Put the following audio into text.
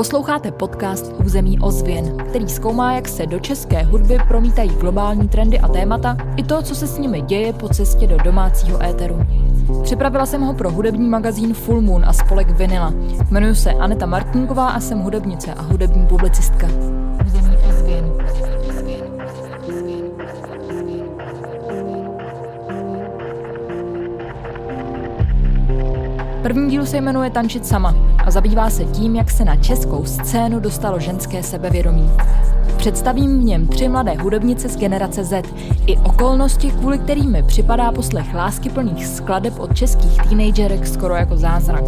Posloucháte podcast Území ozvěn, který zkoumá, jak se do české hudby promítají globální trendy a témata, i to, co se s nimi děje po cestě do domácího éteru. Připravila jsem ho pro hudební magazín Full Moon a spolek Vinila. Jmenuji se Aneta Martinková a jsem hudebnice a hudební publicistka. První díl se jmenuje Tančit sama a zabývá se tím, jak se na českou scénu dostalo ženské sebevědomí. Představím v něm tři mladé hudebnice z generace Z i okolnosti, kvůli kterým mi připadá poslech láskyplných skladeb od českých teenagerek skoro jako zázrak.